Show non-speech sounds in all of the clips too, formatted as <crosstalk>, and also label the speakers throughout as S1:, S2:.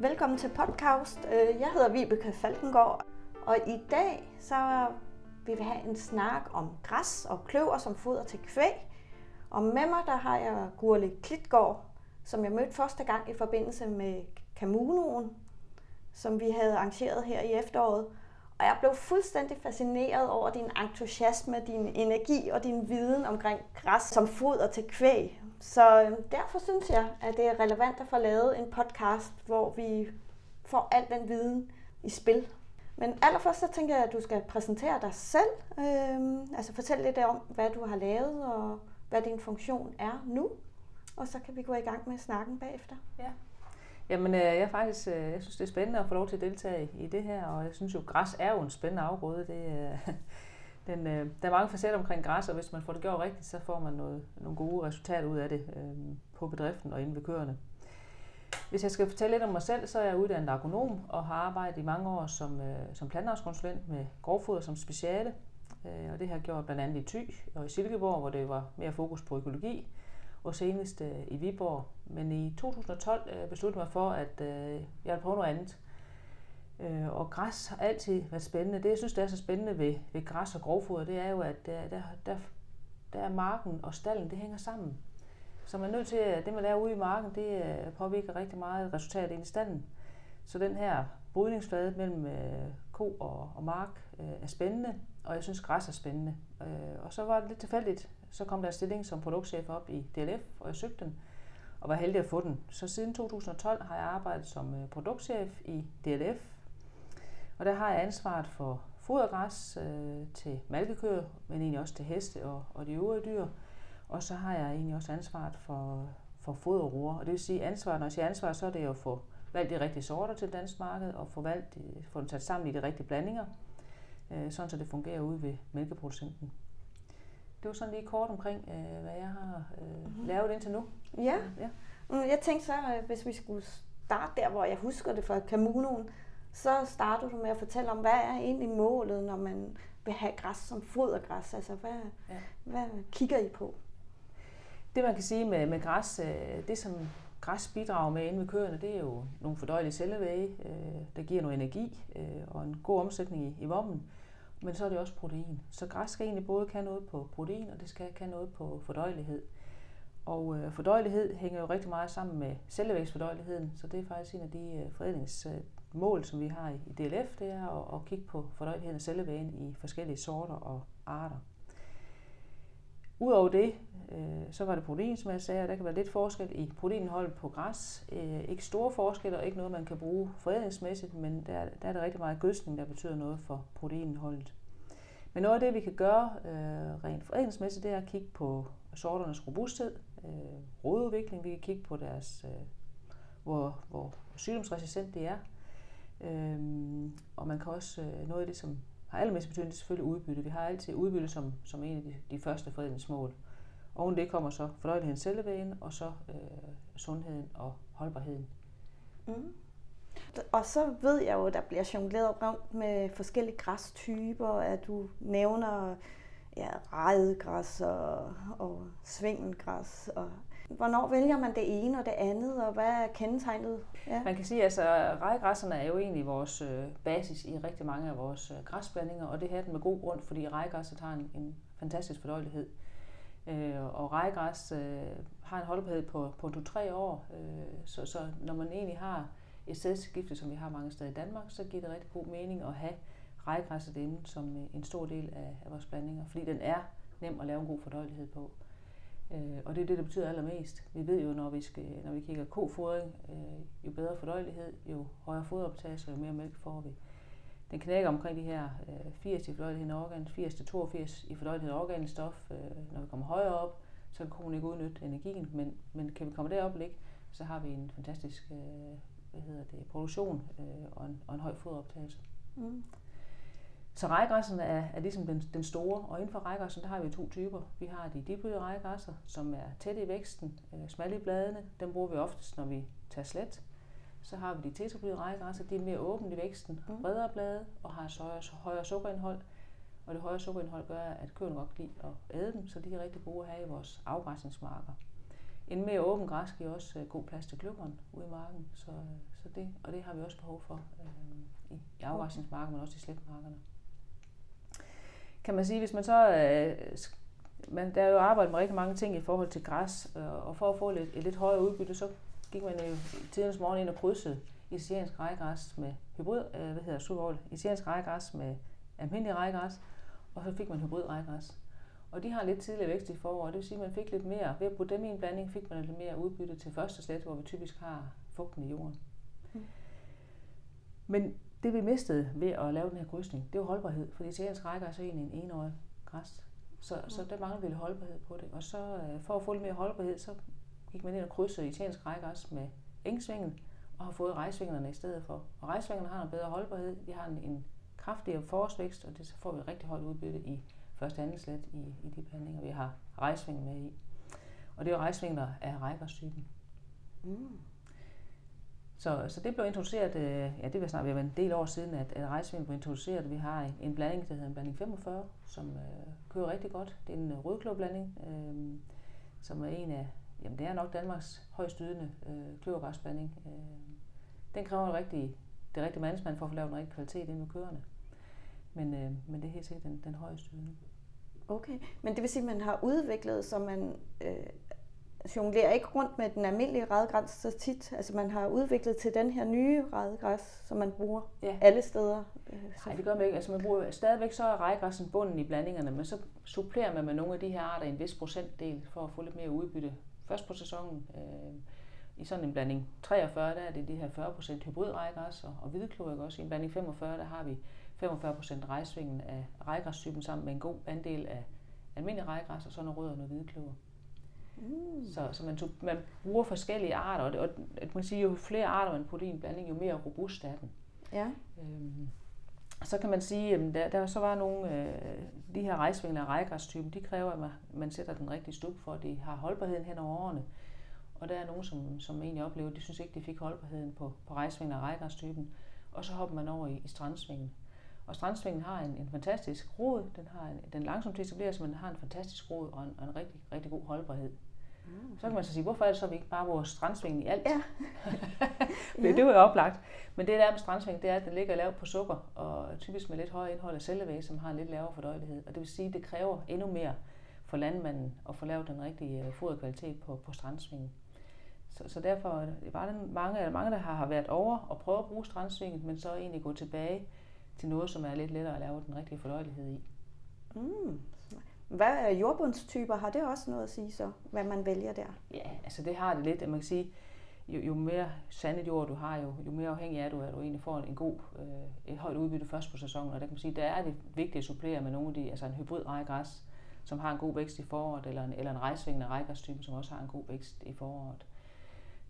S1: Velkommen til podcast. Øh, jeg hedder Vibeke Falkengård, og i dag så vil vi have en snak om græs og kløver som foder til kvæg. Og med mig der har jeg Gurli Klitgaard, som jeg mødte første gang i forbindelse med Kamunoen, som vi havde arrangeret her i efteråret. Og jeg blev fuldstændig fascineret over din entusiasme, din energi og din viden omkring græs som foder til kvæg. Så øhm, derfor synes jeg, at det er relevant at få lavet en podcast, hvor vi får al den viden i spil. Men allerførst så tænker jeg, at du skal præsentere dig selv. Øhm, altså fortælle lidt om, hvad du har lavet og hvad din funktion er nu. Og så kan vi gå i gang med snakken bagefter.
S2: Ja. Jamen, øh, jeg er faktisk, øh, jeg synes, det er spændende at få lov til at deltage i det her, og jeg synes jo, græs er jo en spændende afgrøde. Det, øh, <laughs> den, der er mange facetter omkring græs, og hvis man får det gjort rigtigt, så får man noget, nogle gode resultater ud af det på bedriften og inde ved køerne. Hvis jeg skal fortælle lidt om mig selv, så er jeg uddannet agronom og har arbejdet i mange år som, som plantavskonsulent med grovfoder som speciale. Og det har jeg gjort blandt andet i Thy og i Silkeborg, hvor det var mere fokus på økologi, og senest øh, i Viborg. Men i 2012 øh, besluttede jeg mig for, at øh, jeg ville prøve noget andet. Øh, og græs har altid været spændende. Det, jeg synes, der er så spændende ved, ved græs og grovfoder, det er jo, at der, der, der, der er marken og stallen, det hænger sammen. Så man er nødt til, at det man laver ude i marken, det øh, påvirker rigtig meget resultatet ind i stallen. Så den her brydningsflade mellem øh, ko og, og mark øh, er spændende, og jeg synes, græs er spændende. Øh, og så var det lidt tilfældigt, så kom der stilling som produktchef op i DLF, og jeg søgte den, og var heldig at få den. Så siden 2012 har jeg arbejdet som øh, produktchef i DLF, og der har jeg ansvaret for fodergræs øh, til malkekøer, men egentlig også til heste og, og de øvrige dyr. Og så har jeg egentlig også ansvaret for, for foderroer. Og det vil sige ansvar, når jeg siger ansvar, så er det jo at få valgt de rigtige sorter til dansk marked, og få, valgt, øh, få dem sat sammen i de rigtige blandinger, øh, sådan så det fungerer ude ved mælkeproducenten. Det var sådan lige kort omkring, øh, hvad jeg har øh, mm-hmm. lavet indtil nu.
S1: Ja,
S2: Ja.
S1: Mm, jeg tænkte så, at hvis vi skulle starte der, hvor jeg husker det fra Kamunoen, så starter du med at fortælle om, hvad er egentlig målet, når man vil have græs som fodergræs? Altså, hvad,
S2: Ja.
S1: hvad kigger I på?
S2: Det man kan sige med, med græs, øh, det som græs bidrager med inde ved køerne, det er jo nogle fordøjelige cellevæge, øh, der giver noget energi øh, og en god omsætning i, i vommen. Men så er det også protein. Så græs skal egentlig både kan noget på protein, og det skal kan noget på fordøjelighed. Og øh, fordøjelighed hænger jo rigtig meget sammen med cellevægsfordøjeligheden, så det er faktisk en af de øh, forædlingsmål, som vi har i, i DLF, det er at, at kigge på fordøjeligheden af cellevægen i forskellige sorter og arter. Udover det, øh, så var det protein, der kan være lidt forskel i proteinholdet på græs. Øh, ikke store forskelle og ikke noget, man kan bruge forædlingsmæssigt, men der, der er det rigtig meget gødskning, der betyder noget for proteinindholdet. Men noget af det, vi kan gøre øh, rent forædlingsmæssigt, det er at kigge på sorternes robusthed, øh, rodudvikling. Vi kan kigge på deres, øh, hvor, hvor sygdomsresistent det er. Øhm, og man kan også, øh, noget af det, som har allermest betydning, det er selvfølgelig udbytte. Vi har altid udbytte som, som en af de, de første fredningsmål. Oven det kommer så fornøjeligheden cellevægen, og så øh, sundheden og holdbarheden.
S1: Mm. Og så ved jeg jo, at der bliver jongleret rundt med forskellige græstyper, at du nævner ja, rejegræs og, og svingelgræs. Og hvornår vælger man det ene og det andet, og hvad er kendetegnet? Ja.
S2: Man kan sige, at altså, rejegræsserne er jo egentlig vores øh, basis i rigtig mange af vores øh, græsblandinger, og det her den med god grund, fordi rejegræsset har en, en fantastisk fordøjelighed. Øh, og rejegræs øh, har en holdbarhed på, på 2-3 år, øh, så, så når man egentlig har et sædskifte, som vi har mange steder i Danmark, så giver det rigtig god mening at have rejegræsset inde som øh, en stor del af, af vores blandinger, fordi den er nem at lave en god fordøjelighed på. Øh, og det er det, der betyder allermest. Vi ved jo, når vi, skal, når vi kigger kofodring, øh, jo bedre fordøjelighed, jo højere foderoptagelse, jo mere mælk får vi. Den knækker omkring de her øh, 80 i fordøjelighed organ, 80-82 i fordøjelighed organisk stof. Øh, når vi kommer højere op, så kan konen ikke udnytte energien, men, men kan vi komme derop ligge, så har vi en fantastisk øh, hvad hedder det, produktion øh, og, en, og en høj foderoptagelse.
S1: Mm.
S2: Så rejegræsserne er, er ligesom den, den store, og inden for rejegræsserne, der har vi to typer. Vi har de dibbløde rejegræsser, som er tætte i væksten, øh, smalle i bladene. Dem bruger vi oftest, når vi tager slet. Så har vi de tetrabløde rejegræsser, de er mere åbne i væksten,
S1: Mm.
S2: bredere blade og har så højere, højere sukkerindhold. Og det højere sukkerindhold gør, at køerne godt kan lide at æde dem, så de er rigtig gode at have i vores afgræsningsmarker. En mere åben græs giver også øh, god plads til kløveren ude i marken, så, så det, og det har vi også behov for øh, i, i afgræsningsmarker, men også i slætmarkerne. Kan man sige, hvis man så... Øh, man, der er jo arbejdet med rigtig mange ting i forhold til græs, øh, og for at få lidt, et lidt højere udbytte, så gik man jo tidens morgen ind og krydsede iseriansk rejegræs med hybrid, øh, hvad hedder suvovl, iseriansk rejegræs med almindelig rejegræs, og så fik man hybrid rejegræs. Og de har lidt tidligere vækst i foråret, det vil sige, at man fik lidt mere, ved at putte dem i en blanding, fik man lidt mere udbytte til første slæt, hvor vi typisk har fugten i jorden. Mm. Men det vi mistede ved at lave den her krydsning, det var holdbarhed, for italiensk rækker er så egentlig en enårig græs. Så, mm. så der mangler vi holdbarhed på det. Og så øh, for at få lidt mere holdbarhed, så gik man ind og krydsede italiensk rækgræs med engsvingen, og har fået rejsvingerne i stedet for. Og rejsvingerne har en bedre holdbarhed, de har en, en kraftigere forårsvækst, og det så får vi rigtig højt udbytte i første anden slet i, i de behandlinger, vi har rejsvingen med i. Og det er jo rejsvinger af rækkerstypen. Mm. Så, så det blev introduceret, øh, ja det vil snart være en del år siden, at, at rejsevin blev introduceret. Vi har en, en blanding, der hedder en blanding 45, som øh, kører rigtig godt. Det er en øh, øh, som er en af, jamen det er nok Danmarks højst ydende øh, kløvergræsblanding. Øh, den kræver rigtig, det rigtige management for at få lavet en rigtig kvalitet ind med køerne. Men, øh, men det er helt sikkert den, den højst ydende.
S1: Okay, men det vil sige, at man har udviklet, så man øh, jonglerer ikke rundt med den almindelige redegræs så tit. Altså man har udviklet til den her nye redegræs, som man bruger ja. alle steder.
S2: Nej, det gør man ikke. Altså man bruger stadigvæk så er rejegræssen bunden i blandingerne, men så supplerer man med nogle af de her arter en vis procentdel for at få lidt mere udbytte først på sæsonen. Øh, I sådan en blanding 43, der er det de her 40% hybridrejegræs og, og hvidklor, ikke også? I en blanding 45, der har vi 45% rejsvingen af rejegræstypen sammen med en god andel af almindelig rejegræs og så noget rød og noget hvidklor. Mm. Så, så man, tog, man bruger forskellige arter, og, det, og man kan sige, jo flere arter man putter i en blanding, jo mere robust er den. Ja. Øhm, så kan man sige, at der, der så var nogle, øh, de her rejsvinger af rejegræstypen, de kræver, at man, man sætter den rigtige stup, for at de har holdbarheden hen over årene. Og der er nogen, som, som egentlig oplever, at de synes ikke, de fik holdbarheden på, på rejsvinger af rejegræstypen. Og så hopper man over i, i strandsvingen. Og strandsvingen har en, en fantastisk rod, den, har en, den langsomt etableres, men den har en fantastisk rod og en, og en rigtig, rigtig god holdbarhed. Mm. Så kan man så sige, hvorfor er det så, at vi ikke bare bruger strandsvingen i alt? Ja. <laughs> det, det var jo oplagt. Men det der er med strandsvingen, det er, at den ligger lavt på sukker, og typisk med lidt højere indhold af cellevæge, som har en lidt lavere fordøjelighed. Og det vil sige, at det kræver endnu mere for landmanden at få lavet den rigtige øh, foderkvalitet på, på strandsvingen. Så, så derfor det var der mange, mange, der har været over og prøve at bruge strandsvingen, men så egentlig gå tilbage til noget, som er lidt lettere at lave den rigtige fordøjelighed i.
S1: Mm. Hvad er jordbundstyper? Har det også noget at sige så, hvad man vælger der?
S2: Ja, altså det har det lidt. Man kan sige, jo, jo mere sandet jord du har, jo, jo mere afhængig er du, at du egentlig får en god, øh, et højt udbytte først på sæsonen. Og der kan man sige, der er det vigtigt at supplere med nogle af de, altså en hybrid rejegræs, som har en god vækst i foråret, eller en, eller en rejsvingende rejegræstype, som også har en god vækst i foråret.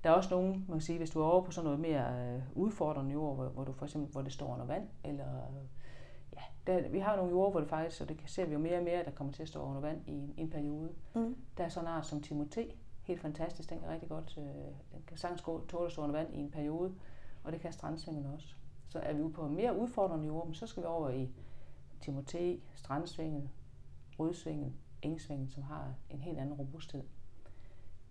S2: Der er også nogle, man kan sige, hvis du er over på sådan noget mere øh, udfordrende jord, hvor, hvor, du for eksempel, hvor det står under vand, eller øh, der, vi har nogle jord, hvor det faktisk, og det ser vi jo mere og mere, der kommer til at stå under vand i en, en periode. Mm. Der er sådan en art som Timote, helt fantastisk, den kan rigtig godt, øh, den kan sagtens gå, tåle at stå under vand i en periode, og det kan strandsvingen også. Så er vi ude på mere udfordrende jord, så skal vi over i Timote, strandsvingen, rødsvingen, engsvingen, som har en helt anden robusthed.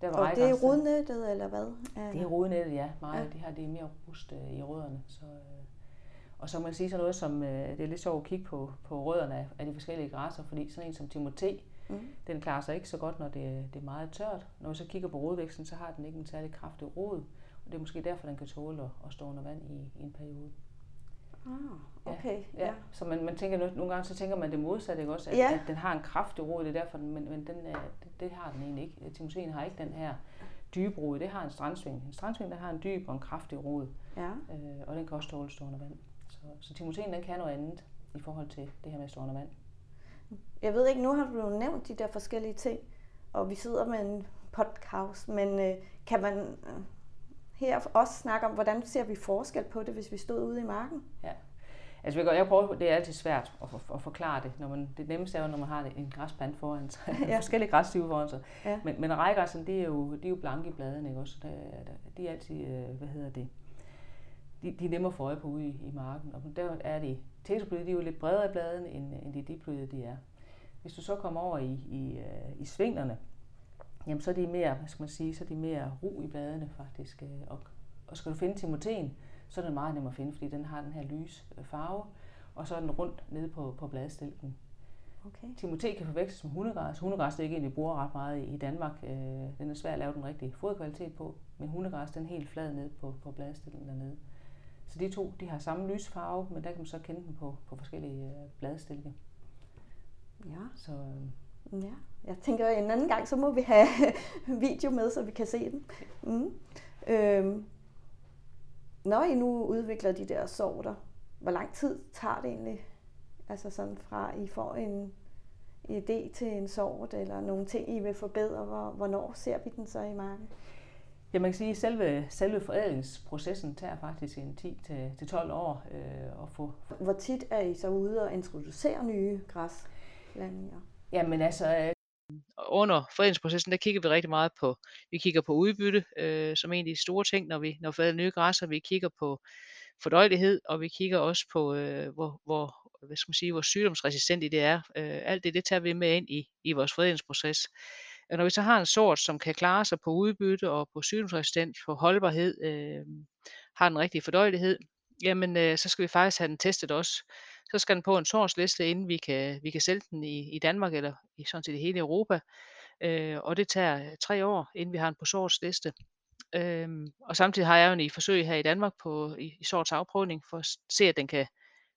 S1: Der var og det er rodnettet, eller hvad?
S2: Det er rodnettet, ja. Meget. Ja. Det her det er mere robust øh, i rødderne. Så, øh, og så må man sige sådan noget som, øh, det er lidt sjovt at kigge på, på rødderne af, af de forskellige græsser, fordi sådan en som Timote, mm. den klarer sig ikke så godt, når det, det er meget tørt. Når vi så kigger på rodvæksten, så har den ikke en særlig kraftig rod, og det er måske derfor, den kan tåle at, at stå under vand i, i en periode.
S1: Ah, okay.
S2: Ja, ja. Så man, man tænker, nogle gange så tænker man det modsatte, ikke også? At, ja. at den har en kraftig rod, det er derfor, men, men den, det, det, har den egentlig ikke. Timoteen har ikke den her dybe rod, det har en strandsving. En strandsving, der har en dyb og en kraftig rod, ja. øh, og den kan også tåle stå under vand. Så, så Timoteen, den kan noget andet i forhold til det her med at stå under vand.
S1: Jeg ved ikke, nu har du jo nævnt de der forskellige ting, og vi sidder med en podcast, men øh, kan man øh, her også snakke om, hvordan ser vi forskel på det, hvis vi stod ude i marken?
S2: Ja. Altså, jeg prøver, det er altid svært at, for, at forklare det. Når man, det nemmeste er jo, når man har en græspand foran sig, ja. <laughs> forskellige græstyper foran sig. Ja. Men, men rejgræserne, det er jo, de er jo blanke i bladene, ikke også? Der, der, de er altid, øh, hvad hedder det, de, de er nemmere at få øje på ude i, i marken. Og der er de, tesopløde, de er jo lidt bredere i bladene, end, end de dipløde, de er. Hvis du så kommer over i, i, øh, i svingerne, jamen så er de mere, hvad skal man sige, så er de mere ro i bladene faktisk, øh, og, og skal du finde timoten, så er den meget nem at finde, fordi den har den her lys øh, farve, og så er den rundt nede på, på bladstilken. Okay. Timote kan forveksles med hundegræs. Hundegræs det er ikke en, vi bruger ret meget i Danmark. Øh, den er svær at lave den rigtige foderkvalitet på, men hundegræs den er helt flad ned på, på bladstilken dernede. Så de to de har samme lysfarve, men der kan man så kende dem på, på forskellige øh, bladstilke.
S1: Ja. Så, øh, ja. Jeg tænker, at en anden gang, så må vi have <laughs> video med, så vi kan se den. Mm. Øhm. Når I nu udvikler de der sorter, hvor lang tid tager det egentlig? Altså sådan fra, I får en idé til en sort, eller nogle ting, I vil forbedre, hvor, hvornår ser vi den så i markedet?
S2: Ja, man kan sige, at selve, selve forædlingsprocessen tager faktisk en 10-12 år øh, at få.
S1: Hvor tit er I så ude og introducere nye græsblandinger?
S3: Jamen altså, øh, under forædlingsprocessen, der kigger vi rigtig meget på, vi kigger på udbytte, øh, som en af de store ting, når vi når forædler nye græsser, vi kigger på fordøjelighed, og vi kigger også på, øh, hvor, hvor, hvad skal man sige, hvor sygdomsresistent det er. Øh, alt det, det tager vi med ind i, i vores forædlingsproces. Og når vi så har en sort, som kan klare sig på udbytte og på sygdomsresistens, på holdbarhed, øh, har den rigtige fordøjelighed, jamen øh, så skal vi faktisk have den testet også. Så skal den på en sortsliste, inden vi kan, vi kan sælge den i, i Danmark eller i sådan set i hele Europa. Øh, og det tager øh, tre år, inden vi har den på sortsliste. Øhm, og samtidig har jeg jo en i forsøg her i Danmark på, i, i sorts afprøvning for at se, at den kan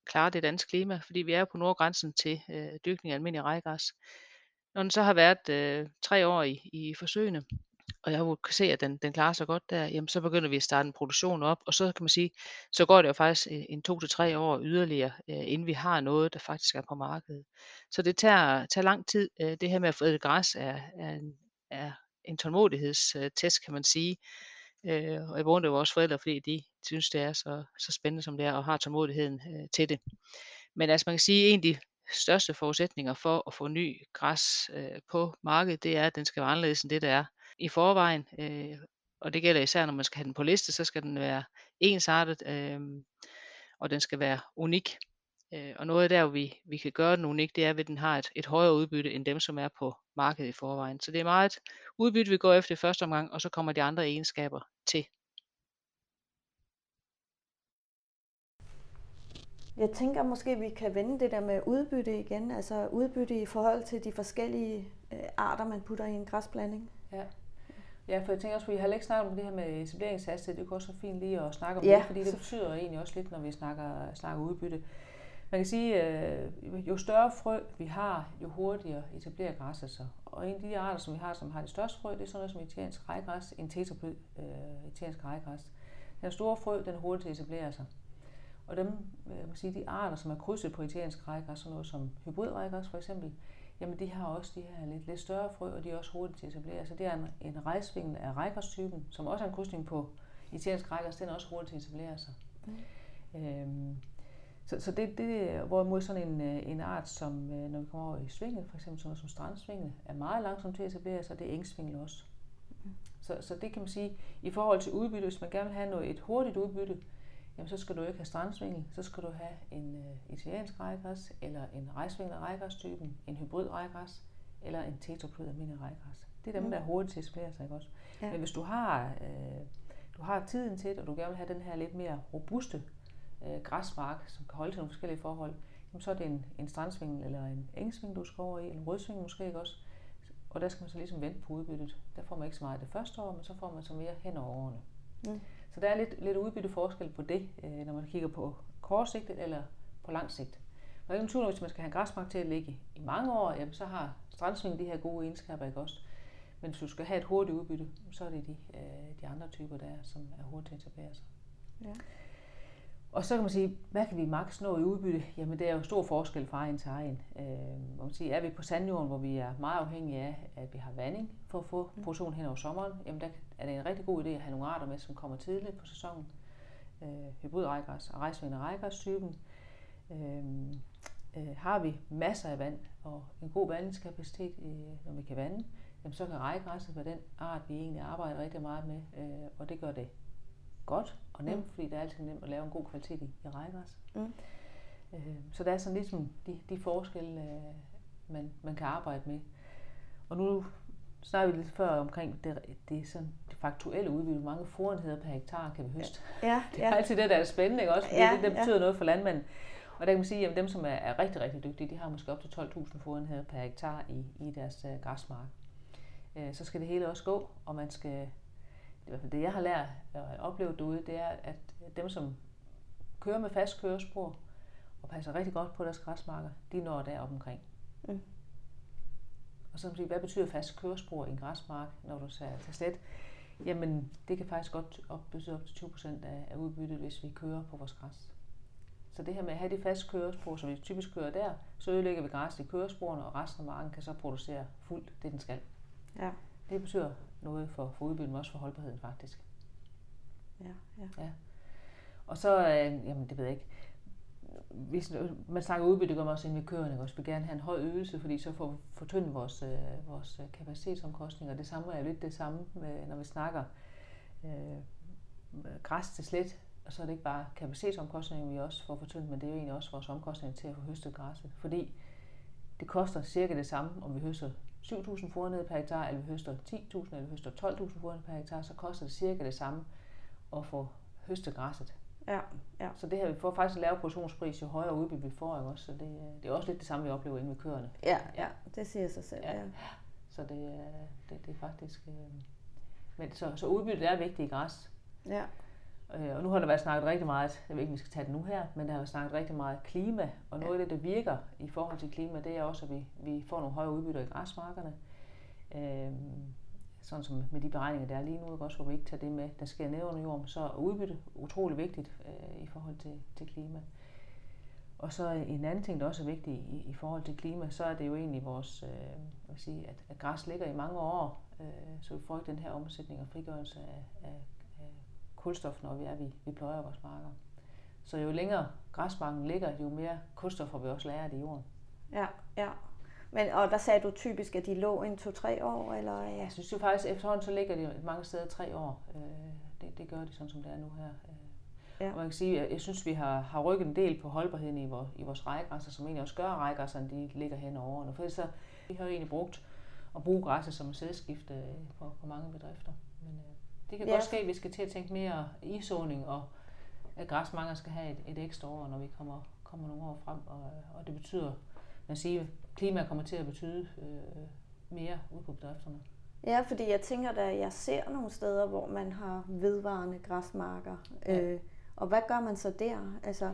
S3: klare det danske klima, fordi vi er på nordgrænsen til øh, dyrkning af almindelig rejgræs. Når den så har været øh, tre år i, i forsøgene, og jeg kan se, at den, den klarer sig godt der, jamen så begynder vi at starte en produktion op, og så kan man sige, så går det jo faktisk øh, en to til tre år yderligere, øh, inden vi har noget, der faktisk er på markedet. Så det tager, tager lang tid. Øh, det her med at få græs er, er, en, er en tålmodighedstest, kan man sige. Øh, og jeg beundrer vores forældre, fordi de synes, det er så, så spændende, som det er, og har tålmodigheden øh, til det. Men altså man kan sige, en af de største forudsætninger for at få ny græs øh, på markedet, det er, at den skal være anderledes end det, der er i forvejen. Øh, og det gælder især, når man skal have den på liste, så skal den være ensartet, øh, og den skal være unik. Øh, og noget der, hvor vi, vi kan gøre den unik, det er, at den har et, et højere udbytte end dem, som er på markedet i forvejen. Så det er meget udbytte, vi går efter i første omgang, og så kommer de andre egenskaber til.
S1: Jeg tænker måske, vi kan vende det der med udbytte igen, altså udbytte i forhold til de forskellige øh, arter, man putter i en græsblanding.
S2: Ja. Ja, for jeg tænker også, at vi har ikke snakket om det her med etableringshastighed. Det kunne også være fint lige at snakke om ja, det, fordi det betyder egentlig også lidt, når vi snakker, snakker udbytte. Man kan sige, at øh, jo større frø vi har, jo hurtigere etablerer græsset sig. Og en af de arter, som vi har, som har det største frø, det er sådan noget som italiensk rejgræs, en tetraplyd øh, italiensk rejgræs. Den store frø, den hurtigt til at etablere sig. Og dem, øh, man kan sige, de arter, som er krydset på italiensk rejgræs, sådan noget som hybridrejgræs for eksempel, jamen de har også de her lidt, lidt større frø, og de er også hurtigt til at etablere. Så det er en, en rejsvingel af rejgræstypen, som også er en krydsning på italiensk rejgræs, den er også hurtigt til at etablere sig. Mm. Øhm, så, så det, det, hvorimod sådan en, øh, en art, som øh, når vi kommer over i svingel, for eksempel sådan noget som strandsvingel, er meget langsomt til at etablere sig, det er engsvingel også. Mm. Så, så det kan man sige, i forhold til udbytte, hvis man gerne vil have noget, et hurtigt udbytte, jamen så skal du ikke have strandsvingel, så skal du have en uh, italiensk rejgræs, eller en rejsvingel rejgræstypen, en hybrid rejgræs, eller en tetraplyd almindelig rejgræs. Det er dem, mm. der er hurtigt etablere sig, ikke også? Ja. Men hvis du har, øh, du har tiden til det, og du gerne vil have den her lidt mere robuste øh, græsmark, som kan holde til nogle forskellige forhold, jamen så er det en, en strandsvingel eller en engsvingel, du skal over i, eller en rødsvingel måske ikke også. Og der skal man så ligesom vente på udbyttet. Der får man ikke så meget det første år, men så får man så mere hen over årene. Mm. Så der er lidt, lidt udbytte forskel på det, øh, når man kigger på kortsigtet eller på lang sigt. Og ikke tvivl, hvis man skal have græsmark til at ligge i mange år, jamen, så har strandsving de her gode egenskaber, ikke også? Men hvis du skal have et hurtigt udbytte, så er det de, øh, de andre typer der, som er hurtigt til at etablere sig. Ja. Og så kan man sige, hvad kan vi maks nå i udbytte? Jamen det er jo stor forskel fra egen til egen. Øh, man sige, er vi på sandjorden, hvor vi er meget afhængige af, at vi har vanding for at få mm. produktion hen over sommeren, jamen der er det en rigtig god idé at have nogle arter med, som kommer tidligt på sæsonen. Øh, hybridrejgræs og rejsvind og typen Øh, øh, har vi masser af vand og en god vandingskapacitet, øh, når vi kan vande, jamen så kan rejgræsset være den art, vi egentlig arbejder rigtig meget med, øh, og det gør det godt og nemt, mm. fordi det er altid nemt at lave en god kvalitet i, i rejgræs. Mm. Øh, så der er sådan ligesom de, de forskelle, øh, man, man kan arbejde med. Og nu snakkede vi lidt før omkring det, det, sådan, faktuelle udbytte. Hvor mange forenheder per hektar kan vi høste?
S1: Ja, <laughs>
S2: Det er ja. altid det, der er spændende, ikke også? Fordi
S1: Ja,
S2: ja, det, det
S1: ja.
S2: betyder noget for landmanden. Og der kan man sige, at dem, som er, er rigtig, rigtig dygtige, de har måske op til 12.000 forenheder per hektar i, i deres uh, græsmark. Uh, så skal det hele også gå, og man skal, det er i hvert fald det, jeg har lært og oplevet derude, det er, at dem, som kører med fast kørespor og passer rigtig godt på deres græsmarker, de når derop omkring.
S1: Mm.
S2: Og så kan man sige, hvad betyder fast kørespor i en græsmark, når du tager slet? Jamen, det kan faktisk godt op, betyde op til 20 procent af, af udbyttet, hvis vi kører på vores græs. Så det her med at have de faste kørespor, som vi typisk kører der, så ødelægger vi græs i køresporene, og resten af marken kan så producere fuldt det, den skal.
S1: Ja.
S2: Det betyder noget for, for udbyttet, men også for holdbarheden faktisk.
S1: Ja, ja.
S2: Og så, øh, jamen det ved jeg ikke, hvis man snakker udbytte, det gør man også inden ved køerne, ikke? også vil gerne have en høj ydelse, fordi så får vi vores, øh, vores øh, kapacitetsomkostninger. Det samme er jo lidt det samme, med, når vi snakker øh, græs til slet, og så er det ikke bare kapacitetsomkostninger, vi også får fortyndet, men det er jo egentlig også vores omkostninger til at få høstet græsset. Fordi det koster cirka det samme, om vi høster 7.000 forenheder per hektar, eller vi høster 10.000, eller vi høster 12.000 forenheder per hektar, så koster det cirka det samme at få høstet græsset.
S1: Ja, ja.
S2: Så det her, vi får faktisk en lavere portionspris, jo højere udbytte vi får, ikke også? Så det, det er også lidt det samme, vi oplever inde ved køerne.
S1: Ja, ja, det siger sig selv.
S2: Ja.
S1: Ja.
S2: Så det, er- det, det er faktisk... Øh, men så, så udbyttet er vigtigt i græs.
S1: ja.
S2: Øh, og nu har der været snakket rigtig meget, jeg ved ikke, om vi skal tage det nu her, men der har været snakket rigtig meget klima, og noget af det, der virker i forhold til klima, det er også, at vi, vi får nogle høje udbytter i græsmarkerne. Øh, sådan som med de beregninger, der er lige nu, ikke også, hvor vi ikke tager det med, der sker ned under jorden, så er udbytte utrolig vigtigt øh, i forhold til, til klima. Og så en anden ting, der også er vigtig i, i forhold til klima, så er det jo egentlig vores, øh, jeg vil sige, at, at græs ligger i mange år, øh, så vi får ikke den her omsætning og frigørelse af, af, af kulstof, når vi er, vi, vi pløjer vores marker. Så jo længere græsmarken ligger, jo mere kulstof får vi også lagret i jorden.
S1: Ja, ja. Men, og der sagde du typisk, at de lå en to-tre år, eller? Ja.
S2: Jeg synes jo faktisk, at efterhånden så ligger de mange steder tre år. Øh, det, det gør de sådan, som det er nu her. Øh.
S1: Ja.
S2: Og man kan sige, at jeg synes, vi har, har rykket en del på holdbarheden i, vores, i vores rækgræsser, som egentlig også gør, at rækgræsserne de ligger hen over årene. For så, vi har jo egentlig brugt at bruge græsset som sædskifte øh, på, på mange bedrifter. Men øh, det kan
S1: Ja.
S2: godt ske, at vi skal til at tænke mere isåning, og at græsmarker skal have et, et ekstra år, når vi kommer, kommer nogle år frem. Og, og det betyder, man siger, klima kommer til at betyde øh, mere ude på bedrifterne.
S1: Ja, fordi jeg tænker, at jeg ser nogle steder, hvor man har vedvarende græsmarker.
S2: Ja.
S1: Øh, og hvad gør man så der? Altså,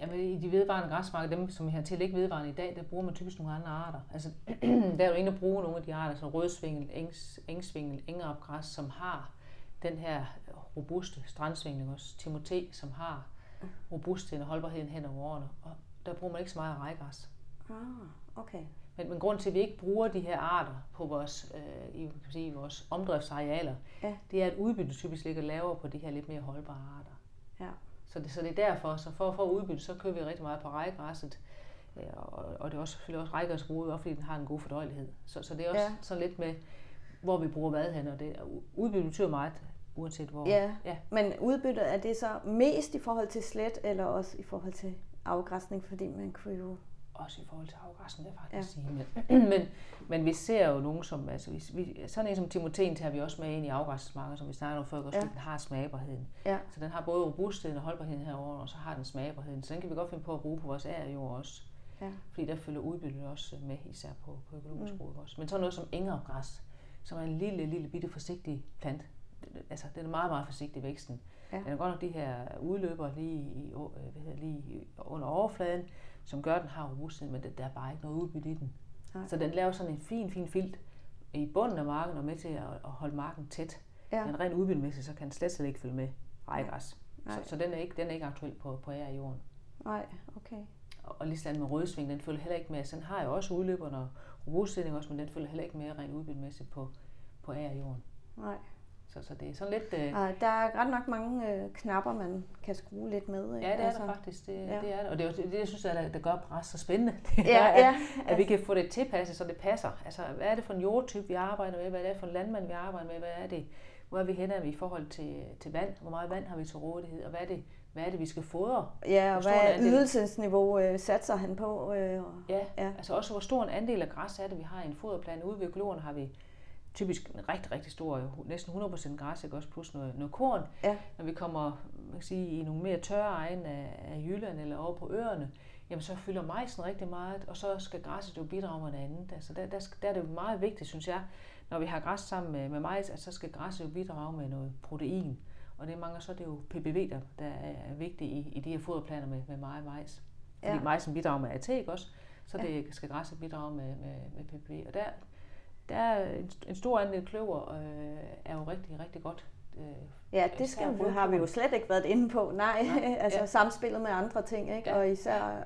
S2: Jamen, i de vedvarende græsmarker, dem som vi har til ikke vedvarende i dag, der bruger man typisk nogle andre arter. Altså, <clears throat> der er jo inde at bruge nogle af de arter, som rødsvingel, engs, engsvingel, engeropgræs, som har den her robuste strandsvingel, også Timote, som har robustheden og holdbarheden hen over årene. Og der bruger man ikke så meget rejgræs.
S1: Ah, okay.
S2: Men, men grunden til, at vi ikke bruger de her arter på vores, øh, i, kan sige, vores omdriftsarealer,
S1: Ja.
S2: det er, at udbyttet typisk ligger lavere på de her lidt mere holdbare arter.
S1: Ja.
S2: Så det, så det er derfor, så for, at udbytte, så kører vi rigtig meget på rejgræsset. Øh, Og, og det er også, selvfølgelig også rejgræsgrude, også fordi den har en god fordøjelighed. Så, så det er også
S1: Ja.
S2: sådan lidt med, hvor vi bruger hvad hen, og det, udbytte betyder meget, uanset hvor.
S1: Ja.
S2: ja.
S1: Men udbyttet, er det så mest i forhold til slet, eller også i forhold til afgræsning? Fordi man kunne jo...
S2: Også i forhold til afgræsning, vil jeg faktisk
S1: Ja.
S2: sige. Men, <clears throat> men, men vi ser jo nogen som, altså vi, vi, sådan en som Timoten tager vi også med ind i afgræsningsmarker, som vi snakkede om før, også,
S1: Ja.
S2: den har smagbarheden.
S1: Ja.
S2: Så den har både robustheden og holdbarheden herover, og så har den smagbarheden. Så den kan vi godt finde på at bruge på vores ærjord også.
S1: Ja.
S2: Fordi der følger udbyttet også med, især på, på økologisk
S1: Mm.
S2: også. Men så noget som engergræs, som er en lille, lille bitte forsigtig plant. Altså, den er meget, meget forsigtig i væksten.
S1: Ja.
S2: Den er godt nok de her udløber lige, i, øh, hvad hedder, lige under overfladen, som gør, at den har robusthed, men det- der er bare ikke noget udbytte i den.
S1: Nej.
S2: Så den laver sådan en fin, fin filt i bunden af marken og med til at, at holde marken tæt.
S1: Ja.
S2: Men rent udbyttemæssigt, så kan den slet, slet ikke følge med rejgræs.
S1: Nej.
S2: Så, så den, er ikke, den er ikke aktuel på, på ære i jorden.
S1: Nej, okay.
S2: Og, og ligesom med rødsving, den følger heller ikke med. Så den har jo også udløberne og robuststilling også, men den følger heller ikke med rent udbyttemæssigt på, på ære i jorden.
S1: Nej.
S2: Så, så det er sådan lidt... Øh,
S1: Ej, der er ret nok mange øh, knapper, man kan skrue lidt med. Ikke?
S2: Ja, det er der faktisk. Det,
S1: ja.
S2: det er det. Og det er det, jeg synes, er, der, der gør græs så spændende. <laughs> Det
S1: Ja,
S2: er, at,
S1: ja,
S2: at vi kan få det tilpasset, så det passer. Altså, hvad er det for en jordtype, vi arbejder med? Hvad er det for en landmand, vi arbejder med? Hvad er det? Hvor er vi henne i forhold til, til vand? Hvor meget vand har vi til rådighed? Og hvad er det, hvad er det vi skal fodre?
S1: Ja, og hvad er
S2: andel-
S1: ydelsesniveau øh, satser han på? Øh, og-
S2: Ja,
S1: Ja.
S2: ja, altså også hvor stor en andel af græs er det, vi har i en foderplan. Ude ved økologerne har vi typisk en rigtig, rigtig stor, næsten 100% græs, ikke? også plus noget, noget korn.
S1: Ja.
S2: Når vi kommer man kan sige, i nogle mere tørre egne af, af Jylland eller over på øerne, jamen så fylder majsen rigtig meget, og så skal græsset jo bidrage med noget andet. Altså der, der, der er det jo meget vigtigt, synes jeg, når vi har græs sammen med, med majs, at så skal græsset jo bidrage med noget protein. Og det er mange, så er det jo PPV, der, der er vigtigt i, i de her foderplaner med, med meget majs. Fordi ja. majsen bidrager med AT, også? Så ja. det skal græsset bidrage med, med, med PPV. Og der, der er en, en stor andel kløver øh, er jo rigtig, rigtig godt. Øh,
S1: ja, det skal vi, har vi jo slet ikke været inde på. Nej, Nej. <laughs> altså ja. samspillet med andre ting, ikke? Ja. og især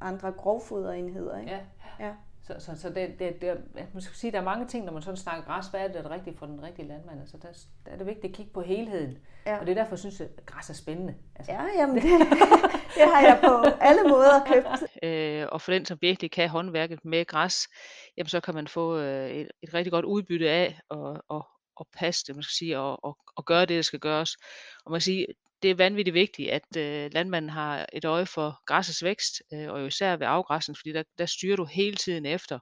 S1: andre grovfoderenheder. Ikke?
S2: Ja. ja. Så, så, så det, det, det, man skal sige, der er mange ting, når man sådan snakker græs, hvad er det, der er rigtigt for den rigtige landmand? Altså, der, der er det vigtigt at kigge på helheden. Ja. Og det er derfor, jeg synes, at græs er spændende. Altså.
S1: Ja, jamen <laughs> det, det har jeg på alle måder købt.
S3: Øh, og for den, som virkelig kan håndværket med græs, jamen så kan man få øh, et, et rigtig godt udbytte af at, at, at passe det, man skal sige, og, og, og gøre det, der skal gøres. Og man skal sige, det er vanvittigt vigtigt, at øh, landmanden har et øje for græssets vækst, øh, og især ved afgræsning, fordi der, der styrer du hele tiden efter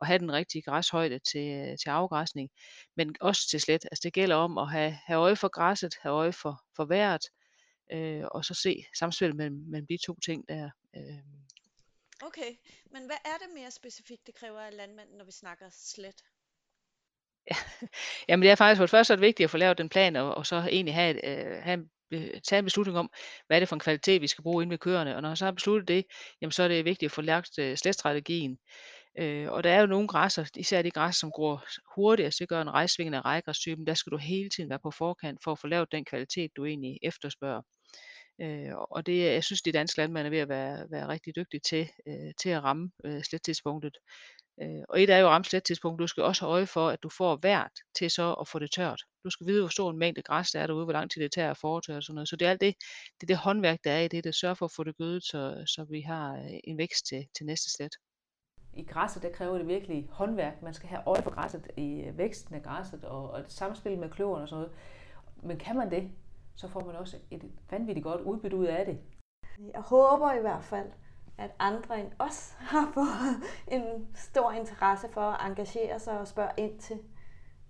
S3: at have den rigtige græshøjde til, øh, til afgræsning, men også til slet. Altså det gælder om at have, have øje for græsset, have øje for, for vejret, øh, og så se samspil mellem, mellem de to ting der. Øh.
S1: Okay, men hvad er det mere specifikt, det kræver af landmanden, når vi snakker slet?
S3: Ja, <laughs> jamen det er faktisk for det første er det vigtigt at få lavet den plan, og, og så egentlig have, øh, have en tage en beslutning om, hvad er det for en kvalitet, vi skal bruge inde ved køerne. Og når man så har besluttet det, jamen så er det vigtigt at få lagt øh, slætstrategien. Øh, og der er jo nogle græsser, især de græs, som går hurtigt, altså det gør en rejsvingende af rejgræstypen, der skal du hele tiden være på forkant for at få lavet den kvalitet, du egentlig efterspørger. Øh, og det, jeg synes, de danske landmænd er ved at være, være rigtig dygtige til, øh, til at ramme øh, slættidspunktet. Øh, og et er jo at ramme slættidspunkt. Du skal også have øje for, at du får vært til så at få det tørt. Du skal vide, hvor stor en mængde græs der er derude, hvor lang tid det tager at foretørre og sådan noget. Så det er alt det, det, er det håndværk, der er i det, der sørger for at få det gødet, så, så vi har øh, en vækst til, til næste slæt. I græsset, der kræver det virkelig håndværk. Man skal have øje for græsset i øh, væksten af græsset og, og et samspil med kløverne og sådan noget. Men kan man det, så får man også et vanvittigt godt udbytte ud af det.
S1: Jeg håber i hvert fald, at andre end os har fået en stor interesse for at engagere sig og spørge ind til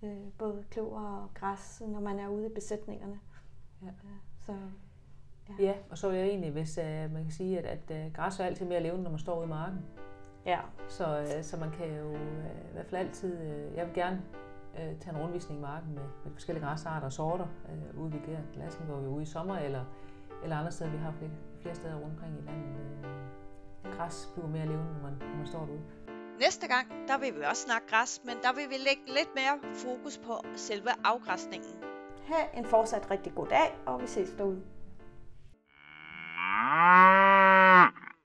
S1: øh, både klover og græs, når man er ude i besætningerne. Ja.
S2: Så, ja. ja, og så er jeg egentlig, hvis uh, man kan sige, at, at uh, græs er altid mere levende, når man står ude i marken.
S1: Ja.
S2: Så, uh, så man kan jo uh, i hvert fald altid, uh, jeg vil gerne uh, tage en rundvisning i marken med, med forskellige græsarter og sorter uh, ude ved Glassen, hvor vi er ude i sommer, eller, eller andre steder. Vi har flere, flere steder rundt omkring i landet. Uh, græs bliver mere levende, når man, når man står derude.
S1: Næste gang, der vil vi også snakke græs, men der vil vi lægge lidt mere fokus på selve afgræsningen. Ha' en fortsat rigtig god dag, og vi ses derude.